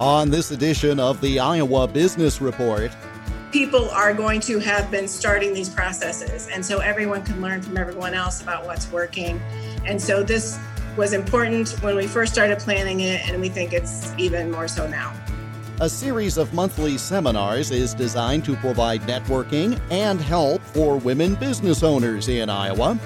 On this edition of the Iowa Business Report, people are going to have been starting these processes. And so everyone can learn from everyone else about what's working. And so this was important when we first started planning it, and we think it's even more so now. A series of monthly seminars is designed to provide networking and help for women business owners in Iowa.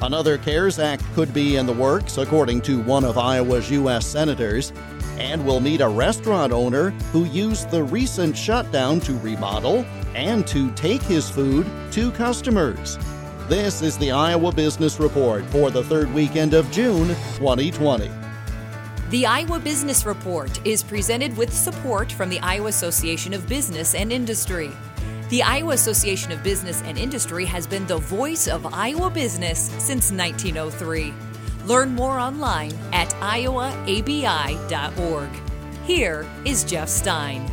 Another CARES Act could be in the works, according to one of Iowa's U.S. senators and we'll meet a restaurant owner who used the recent shutdown to remodel and to take his food to customers. This is the Iowa Business Report for the third weekend of June 2020. The Iowa Business Report is presented with support from the Iowa Association of Business and Industry. The Iowa Association of Business and Industry has been the voice of Iowa business since 1903. Learn more online at iowaabi.org. Here is Jeff Stein.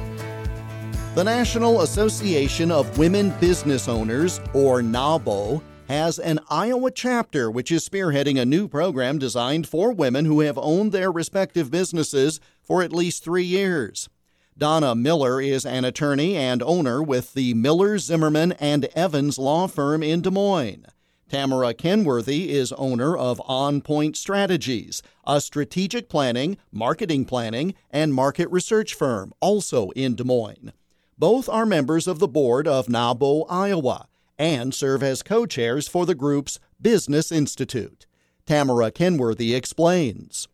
The National Association of Women Business Owners, or NAWBO, has an Iowa chapter which is spearheading a new program designed for women who have owned their respective businesses for at least three years. Donna Miller is an attorney and owner with the Miller, Zimmerman, and Evans law firm in Des Moines. Tamara Kenworthy is owner of On Point Strategies, a strategic planning, marketing planning, and market research firm, also in Des Moines. Both are members of the board of NAWBO Iowa and serve as co chairs for the group's Business Institute. Tamara Kenworthy explains.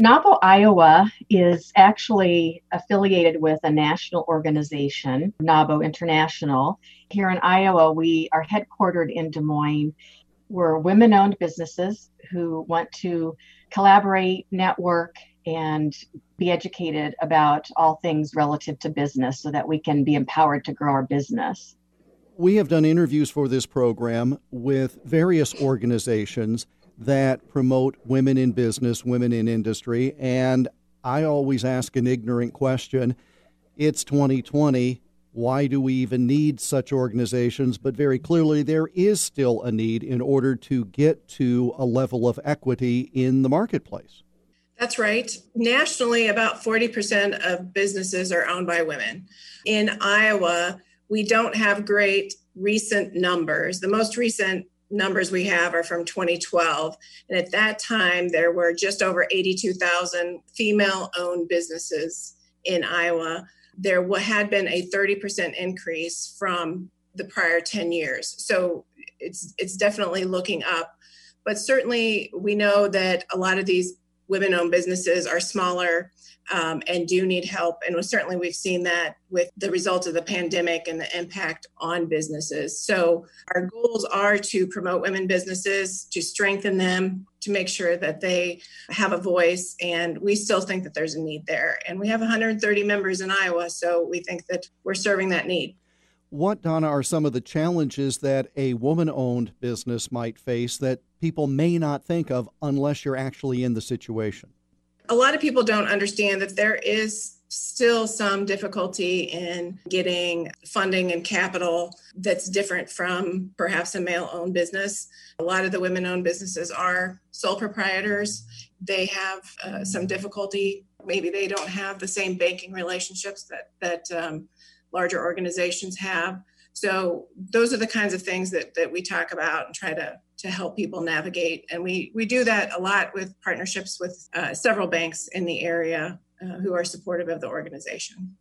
NAWBO Iowa is actually affiliated with a national organization, NAWBO International. Here in Iowa, we are headquartered in Des Moines we're women owned businesses who want to collaborate, network, and be educated about all things relative to business so that we can be empowered to grow our business. We have done interviews for this program with various organizations that promote women in business, women in industry, and I always ask an ignorant question. It's 2020 why do we even need such organizations? But very clearly, there is still a need in order to get to a level of equity in the marketplace. That's right. Nationally, about 40% of businesses are owned by women. In Iowa, we don't have great recent numbers. The most recent numbers we have are from 2012. And at that time, there were just over 82,000 female owned businesses in Iowa there had been a 30% increase from the prior 10 years. So it's it's definitely looking up. But certainly we know that a lot of these women owned businesses are smaller um, and do need help. And certainly we've seen that with the results of the pandemic and the impact on businesses. So our goals are to promote women businesses, to strengthen them, to make sure that they have a voice. And we still think that there's a need there. And we have 130 members in Iowa, so we think that we're serving that need. What, Donna, are some of the challenges that a woman owned business might face that people may not think of unless you're actually in the situation? A lot of people don't understand that there is still some difficulty in getting funding and capital that's different from perhaps a male owned business. A lot of the women owned businesses are sole proprietors. They have uh, some difficulty. Maybe they don't have the same banking relationships that, that um, larger organizations have. So those are the kinds of things that, that we talk about and try to, to help people navigate. And we, we do that a lot with partnerships with uh, several banks in the area uh, who are supportive of the organization.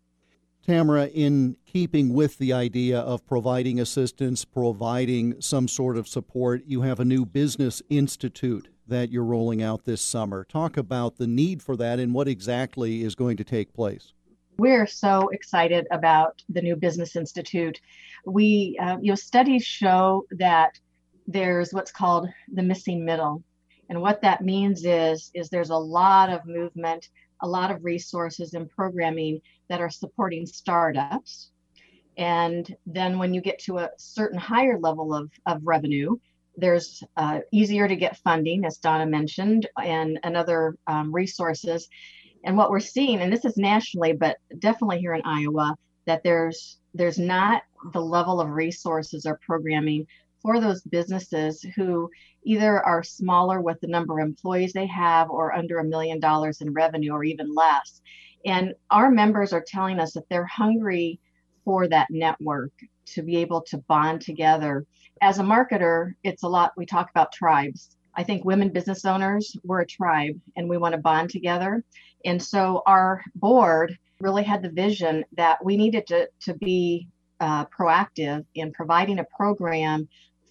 Tamara, in keeping with the idea of providing assistance, providing some sort of support, you have a new business institute that you're rolling out this summer. Talk about the need for that and what exactly is going to take place. We're so excited about the new Business Institute. We, uh, you know, studies show that there's what's called the missing middle, and what that means is is there's a lot of movement, a lot of resources and programming that are supporting startups, and then when you get to a certain higher level of of revenue, there's uh, easier to get funding, as Donna mentioned, and, and other um, resources. And what we're seeing, and this is nationally, but definitely here in Iowa, that there's there's not the level of resources or programming for those businesses who either are smaller with the number of employees they have or under a million dollars in revenue or even less. And our members are telling us that they're hungry for that network to be able to bond together. As a marketer, it's a lot, we talk about tribes. I think women business owners, we're a tribe and we want to bond together. And so our board really had the vision that we needed to, to be uh, proactive in providing a program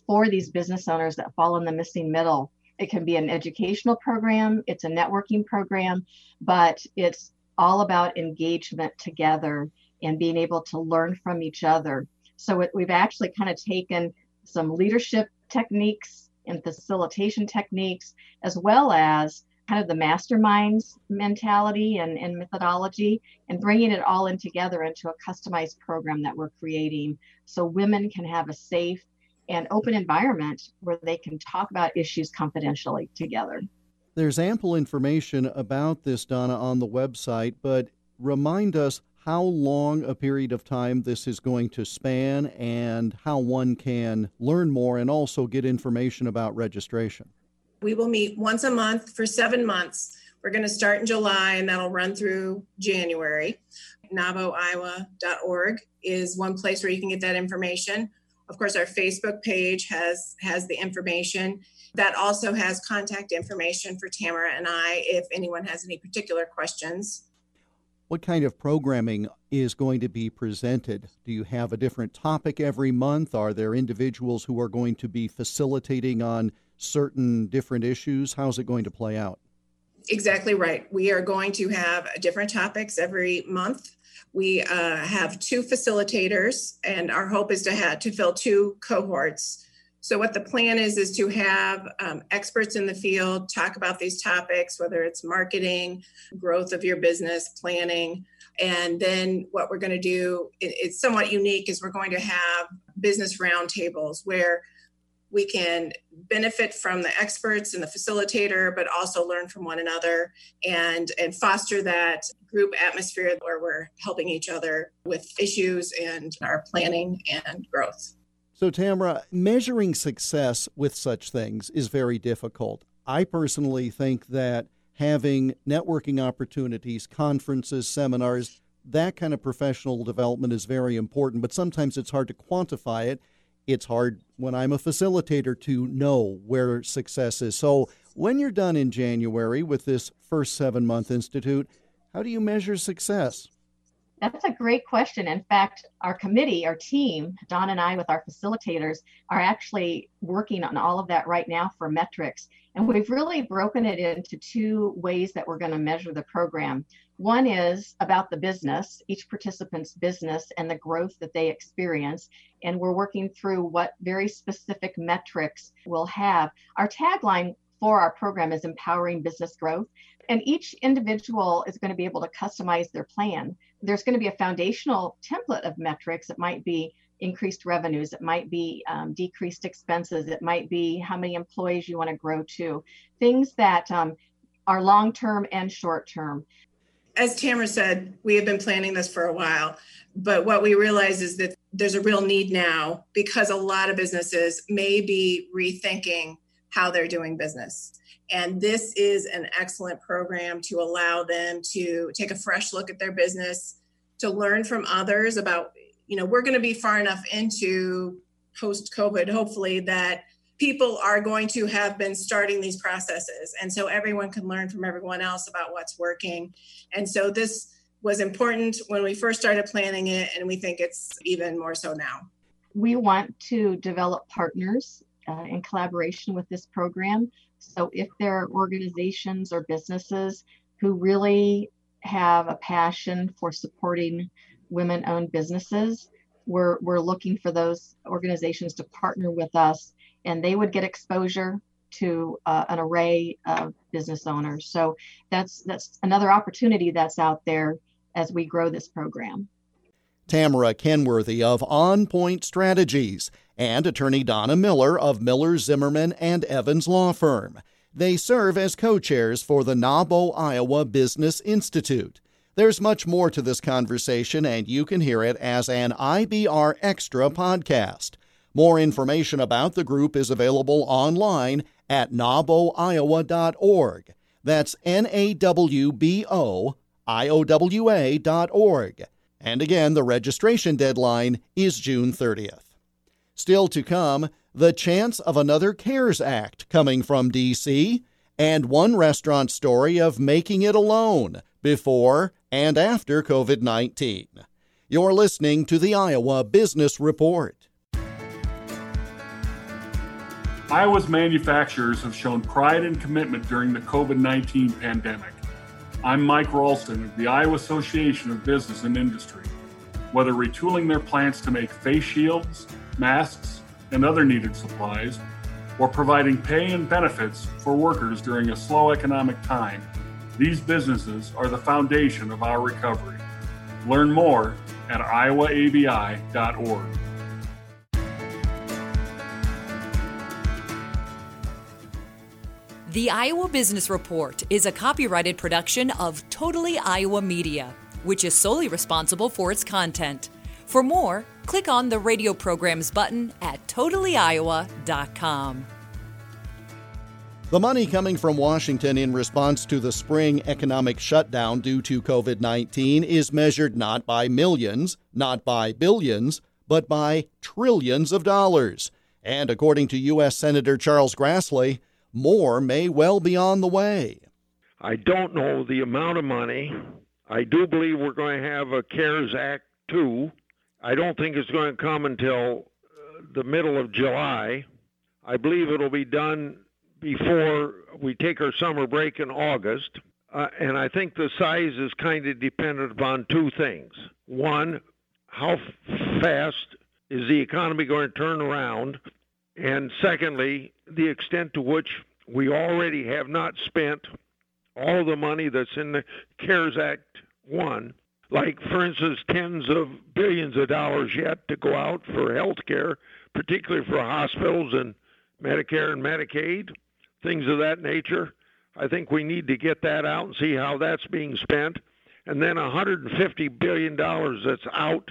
for these business owners that fall in the missing middle. It can be an educational program, it's a networking program, but it's all about engagement together and being able to learn from each other. So we've actually kind of taken some leadership techniques and facilitation techniques, as well as kind of the masterminds mentality and, and methodology, and bringing it all in together into a customized program that we're creating so women can have a safe and open environment where they can talk about issues confidentially together. There's ample information about this, Donna, on the website, but remind us how long a period of time this is going to span and how one can learn more and also get information about registration. We will meet once a month for seven months. We're going to start in July and that'll run through January. NAWBOIowa.org is one place where you can get that information. Of course, our Facebook page has has the information. That also has contact information for Tamara and I if anyone has any particular questions. What kind of programming is going to be presented? Do you have a different topic every month? Are there individuals who are going to be facilitating on certain different issues? How's it going to play out? Exactly right. We are going to have different topics every month. We uh, have two facilitators, and our hope is to have to fill two cohorts so, what the plan is, is to have um, experts in the field talk about these topics, whether it's marketing, growth of your business, planning. And then what we're going to do, it, it's somewhat unique, is we're going to have business roundtables where we can benefit from the experts and the facilitator but also learn from one another and and foster that group atmosphere where we're helping each other with issues and our planning and growth so, Tamara, measuring success with such things is very difficult. I personally think that having networking opportunities, conferences, seminars, that kind of professional development is very important, but sometimes it's hard to quantify it. It's hard when I'm a facilitator to know where success is. So, when you're done in January with this first seven month institute, how do you measure success? That's a great question. In fact, our committee, our team, Don and I, with our facilitators, are actually working on all of that right now for metrics. And we've really broken it into two ways that we're going to measure the program. One is about the business, each participant's business and the growth that they experience. And we're working through what very specific metrics we'll have. Our tagline for our program is empowering business growth. And each individual is going to be able to customize their plan. There's going to be a foundational template of metrics. It might be increased revenues, it might be um, decreased expenses, it might be how many employees you want to grow to, things that um, are long term and short term. As Tamara said, we have been planning this for a while, but what we realize is that there's a real need now because a lot of businesses may be rethinking how they're doing business. And this is an excellent program to allow them to take a fresh look at their business, to learn from others about, you know, we're going to be far enough into post COVID, hopefully, that people are going to have been starting these processes. And so everyone can learn from everyone else about what's working. And so this was important when we first started planning it, and we think it's even more so now. We want to develop partners uh, in collaboration with this program. So if there are organizations or businesses who really have a passion for supporting women owned businesses, we're, we're looking for those organizations to partner with us and they would get exposure to uh, an array of business owners. So that's that's another opportunity that's out there as we grow this program. Tamara Kenworthy of On Point Strategies and attorney Donna Miller of Miller Zimmerman and Evans Law Firm. They serve as co chairs for the NAWBO Iowa Business Institute. There's much more to this conversation, and you can hear it as an IBR Extra podcast. More information about the group is available online at nawboiowa.org. That's N A W B O iowa.org. And again, the registration deadline is June 30th. Still to come, the chance of another CARES Act coming from D.C., and one restaurant story of making it alone before and after COVID 19. You're listening to the Iowa Business Report. Iowa's manufacturers have shown pride and commitment during the COVID 19 pandemic. I'm Mike Ralston of the Iowa Association of Business and Industry. Whether retooling their plants to make face shields, masks, and other needed supplies, or providing pay and benefits for workers during a slow economic time, these businesses are the foundation of our recovery. Learn more at iowaabi.org. The Iowa Business Report is a copyrighted production of Totally Iowa Media, which is solely responsible for its content. For more, click on the radio programs button at totallyiowa.com. The money coming from Washington in response to the spring economic shutdown due to COVID 19 is measured not by millions, not by billions, but by trillions of dollars. And according to U.S. Senator Charles Grassley, more may well be on the way. I don't know the amount of money. I do believe we're going to have a CARES Act 2. I don't think it's going to come until uh, the middle of July. I believe it'll be done before we take our summer break in August. Uh, and I think the size is kind of dependent upon two things. One, how fast is the economy going to turn around? And secondly, the extent to which we already have not spent all the money that's in the CARES Act 1, like, for instance, tens of billions of dollars yet to go out for health care, particularly for hospitals and Medicare and Medicaid things of that nature. I think we need to get that out and see how that's being spent. And then 150 billion dollars that's out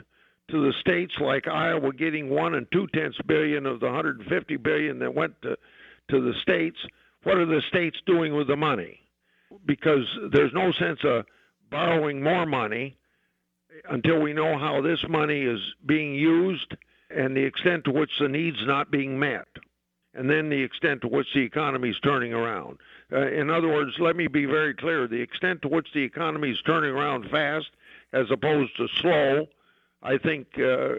to the states, like Iowa, getting one and two tenths billion of the 150 billion that went to to the states. What are the states doing with the money? Because there's no sense of borrowing more money until we know how this money is being used and the extent to which the needs not being met and then the extent to which the economy is turning around. Uh, in other words, let me be very clear the extent to which the economy is turning around fast as opposed to slow, I think, uh,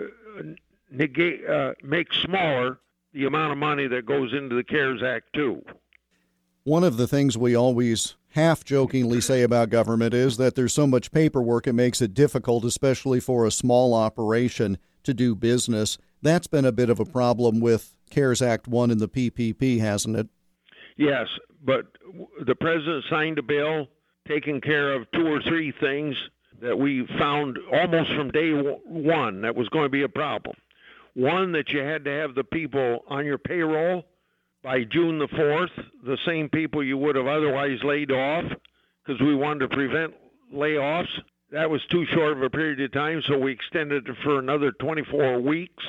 negate, uh, makes smaller the amount of money that goes into the CARES Act, too. One of the things we always half jokingly say about government is that there's so much paperwork it makes it difficult, especially for a small operation, to do business. That's been a bit of a problem with CARES Act 1 and the PPP, hasn't it? Yes, but the president signed a bill taking care of two or three things that we found almost from day one that was going to be a problem. One, that you had to have the people on your payroll by June the 4th, the same people you would have otherwise laid off, because we wanted to prevent layoffs. That was too short of a period of time, so we extended it for another 24 weeks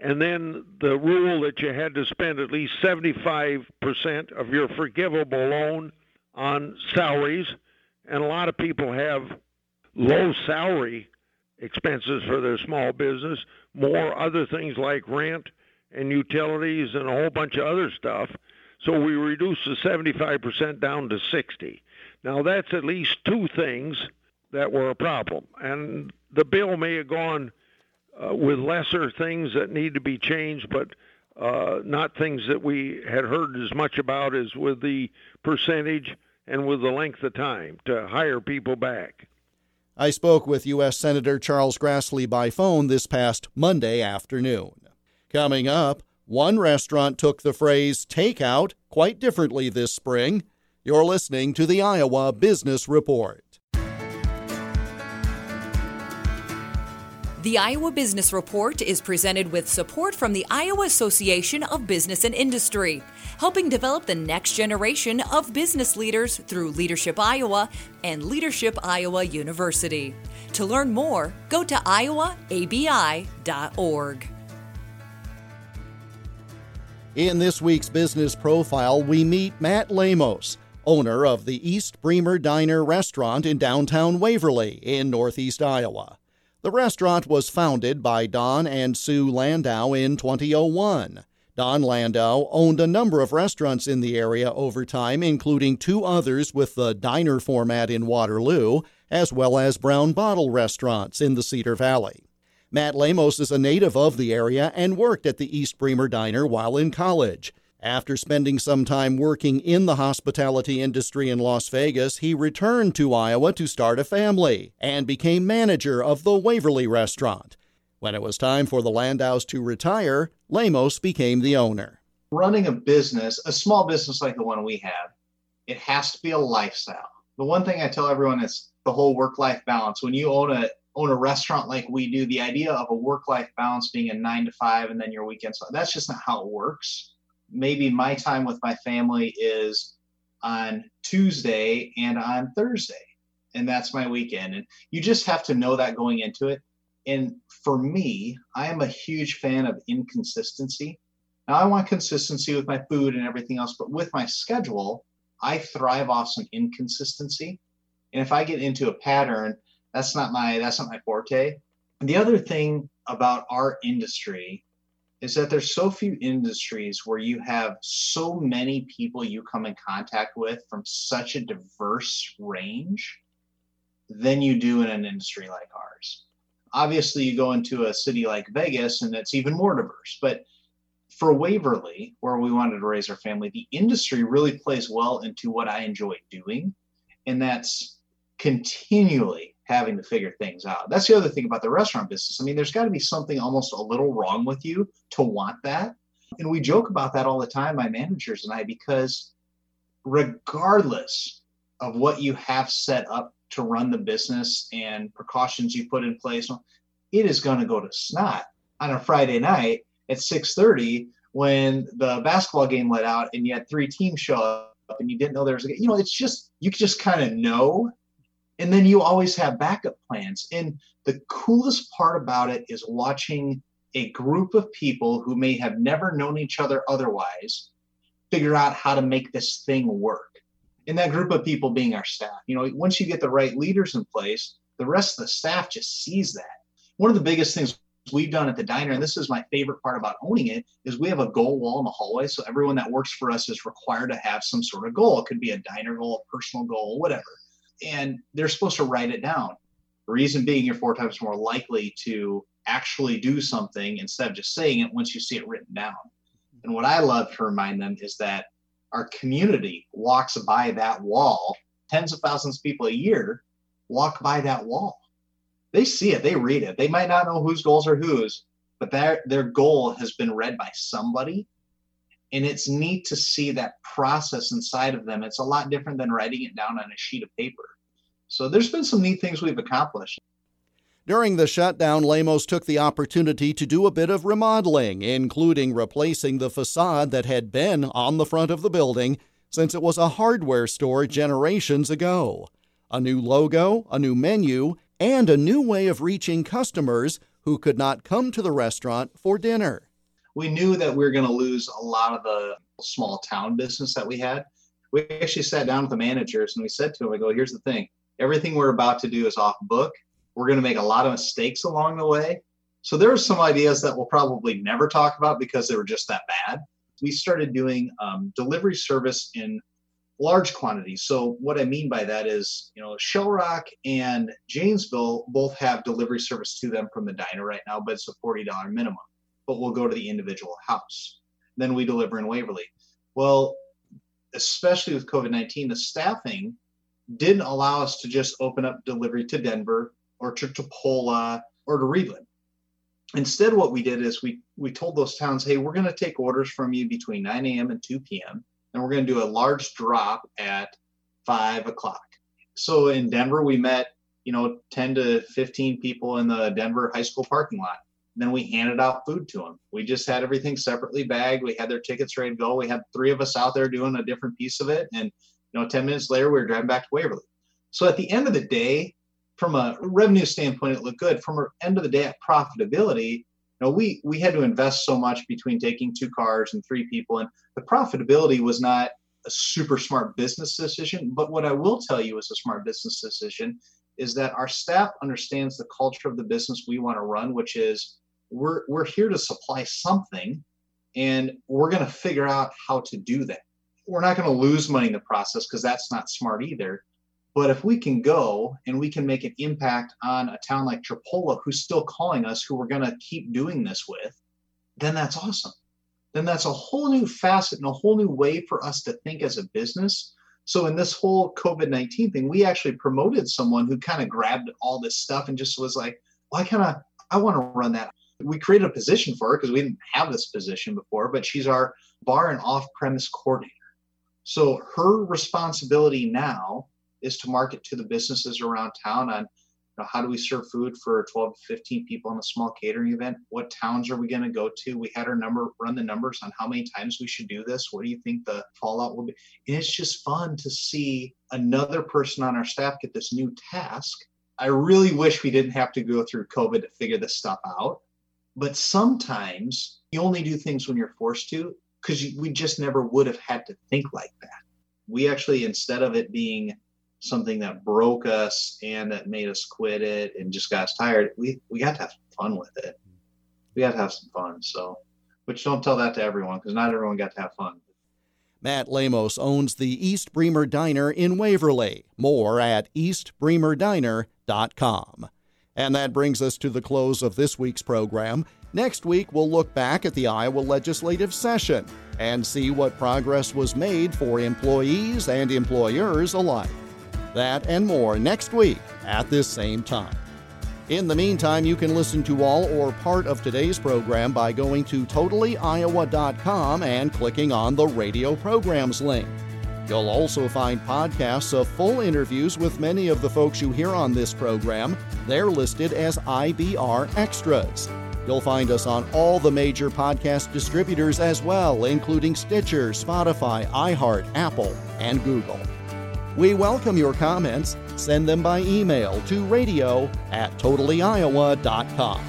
and then the rule that you had to spend at least 75% of your forgivable loan on salaries. And a lot of people have low salary expenses for their small business, more other things like rent and utilities and a whole bunch of other stuff. So we reduced the 75% down to 60. Now that's at least two things that were a problem. And the bill may have gone uh, with lesser things that need to be changed, but uh, not things that we had heard as much about as with the percentage and with the length of time to hire people back. I spoke with U.S. Senator Charles Grassley by phone this past Monday afternoon. Coming up, one restaurant took the phrase takeout quite differently this spring. You're listening to the Iowa Business Report. The Iowa Business Report is presented with support from the Iowa Association of Business and Industry, helping develop the next generation of business leaders through Leadership Iowa and Leadership Iowa University. To learn more, go to iowaabi.org. In this week's business profile, we meet Matt Lemos owner of the East Bremer Diner restaurant in downtown Waverly in northeast Iowa. The restaurant was founded by Don and Sue Landau in 2001. Don Landau owned a number of restaurants in the area over time, including two others with the diner format in Waterloo, as well as Brown Bottle restaurants in the Cedar Valley. Matt Lemos is a native of the area and worked at the East Bremer Diner while in college. After spending some time working in the hospitality industry in Las Vegas, he returned to Iowa to start a family and became manager of the Waverly restaurant. When it was time for the Landaus to retire, Lemos became the owner. Running a business, a small business like the one we have, it has to be a lifestyle. The one thing I tell everyone is the whole work-life balance. When you own a own a restaurant like we do, the idea of a work-life balance being a nine to five and then your weekends, that's just not how it works maybe my time with my family is on Tuesday and on Thursday. And that's my weekend. And you just have to know that going into it. And for me, I am a huge fan of inconsistency. Now, I want consistency with my food and everything else, but with my schedule, I thrive off some inconsistency. And if I get into a pattern, that's not my that's not my forte. And the other thing about our industry is that there's so few industries where you have so many people you come in contact with from such a diverse range than you do in an industry like ours. Obviously, you go into a city like Vegas and it's even more diverse. But for Waverly, where we wanted to raise our family, the industry really plays well into what I enjoy doing. And that's continually having to figure things out. That's the other thing about the restaurant business. I mean, there's got to be something almost a little wrong with you to want that. And we joke about that all the time, my managers and I, because regardless of what you have set up to run the business and precautions you put in place, it is going to go to snot on a Friday night at 6:30 when the basketball game let out and you had three teams show up and you didn't know there was a you know it's just you just kind of know and then you always have backup plans. And the coolest part about it is watching a group of people who may have never known each other otherwise figure out how to make this thing work. And that group of people being our staff. You know, once you get the right leaders in place, the rest of the staff just sees that. One of the biggest things we've done at the diner, and this is my favorite part about owning it, is we have a goal wall in the hallway. So everyone that works for us is required to have some sort of goal. It could be a diner goal, a personal goal, whatever and they're supposed to write it down. The reason being, you're four times more likely to actually do something instead of just saying it once you see it written down. And what I love to remind them is that our community walks by that wall. Tens of thousands of people a year walk by that wall. They see it, they read it. They might not know whose goals are whose, but their their goal has been read by somebody and it's neat to see that process inside of them it's a lot different than writing it down on a sheet of paper so there's been some neat things we've accomplished during the shutdown, Lemos took the opportunity to do a bit of remodeling, including replacing the facade that had been on the front of the building since it was a hardware store generations ago. A new logo, a new menu, and a new way of reaching customers who could not come to the restaurant for dinner we knew that we were going to lose a lot of the small town business that we had. We actually sat down with the managers and we said to them, we go, here's the thing. Everything we're about to do is off book. We're going to make a lot of mistakes along the way. So there were some ideas that we'll probably never talk about because they were just that bad. We started doing um, delivery service in large quantities. So what I mean by that is, you know, Shell Rock and Janesville both have delivery service to them from the diner right now, but it's a $40 minimum but we'll go to the individual house. Then we deliver in Waverly. Well, especially with COVID 19, the staffing didn't allow us to just open up delivery to Denver or to Tripoli or to Readlyn. Instead, what we did is we, we told those towns, hey, we're going to take orders from you between 9 a.m. and 2 p.m., and we're going to do a large drop at 5 o'clock. So in Denver, we met, you know, 10 to 15 people in the Denver high school parking lot then we handed out food to them. We just had everything separately bagged. We had their tickets ready to go. We had three of us out there doing a different piece of it. And, you know, 10 minutes later, we were driving back to Waverly. So at the end of the day, from a revenue standpoint, it looked good. From end of the day at profitability, you know, we, we had to invest so much between taking two cars and three people. And the profitability was not a super smart business decision. But what I will tell you is a smart business decision is that our staff understands the culture of the business we want to run, which is we're we're here to supply something and we're going to figure out how to do that. We're not going to lose money in the process because that's not smart either. But if we can go and we can make an impact on a town like Tripoli, who's still calling us, who we're going to keep doing this with, then that's awesome. Then that's a whole new facet and a whole new way for us to think as a business. So in this whole COVID 19 thing, we actually promoted someone who kind of grabbed all this stuff and just was like, well, I kind of, I want to run that. We created a position for her because we didn't have this position before, but she's our bar and off premise coordinator. So her responsibility now is to market to the businesses around town on you know, how do we serve food for 12 to 15 people in a small catering event? What towns are we going to go to? We had our number run the numbers on how many times we should do this. What do you think the fallout will be? And it's just fun to see another person on our staff get this new task. I really wish we didn't have to go through COVID to figure this stuff out. But sometimes you only do things when you're forced to because we just never would have had to think like that. We actually, instead of it being something that broke us and that made us quit it and just got us tired, we, we got to have fun with it. We got to have some fun. So, which don't tell that to everyone because not everyone got to have fun. Matt Lemos owns the East Bremer Diner in Waverly. More at eastbremerdiner.com. And that brings us to the close of this week's program. Next week, we'll look back at the Iowa legislative session and see what progress was made for employees and employers alike. That and more next week at this same time. In the meantime, you can listen to all or part of today's program by going to totallyiowa.com and clicking on the radio programs link. You'll also find podcasts of full interviews with many of the folks you hear on this program. They're listed as IBR Extras. You'll find us on all the major podcast distributors as well, including Stitcher, Spotify, iHeart, Apple, and Google. We welcome your comments. Send them by email to radio at totallyiowa.com.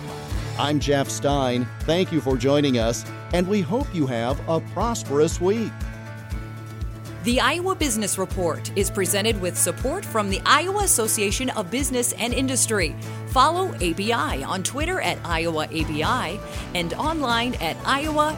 I'm Jeff Stein. Thank you for joining us, and we hope you have a prosperous week. The Iowa Business Report is presented with support from the Iowa Association of Business and Industry. Follow ABI on Twitter at IowaABI and online at iowaabi.org.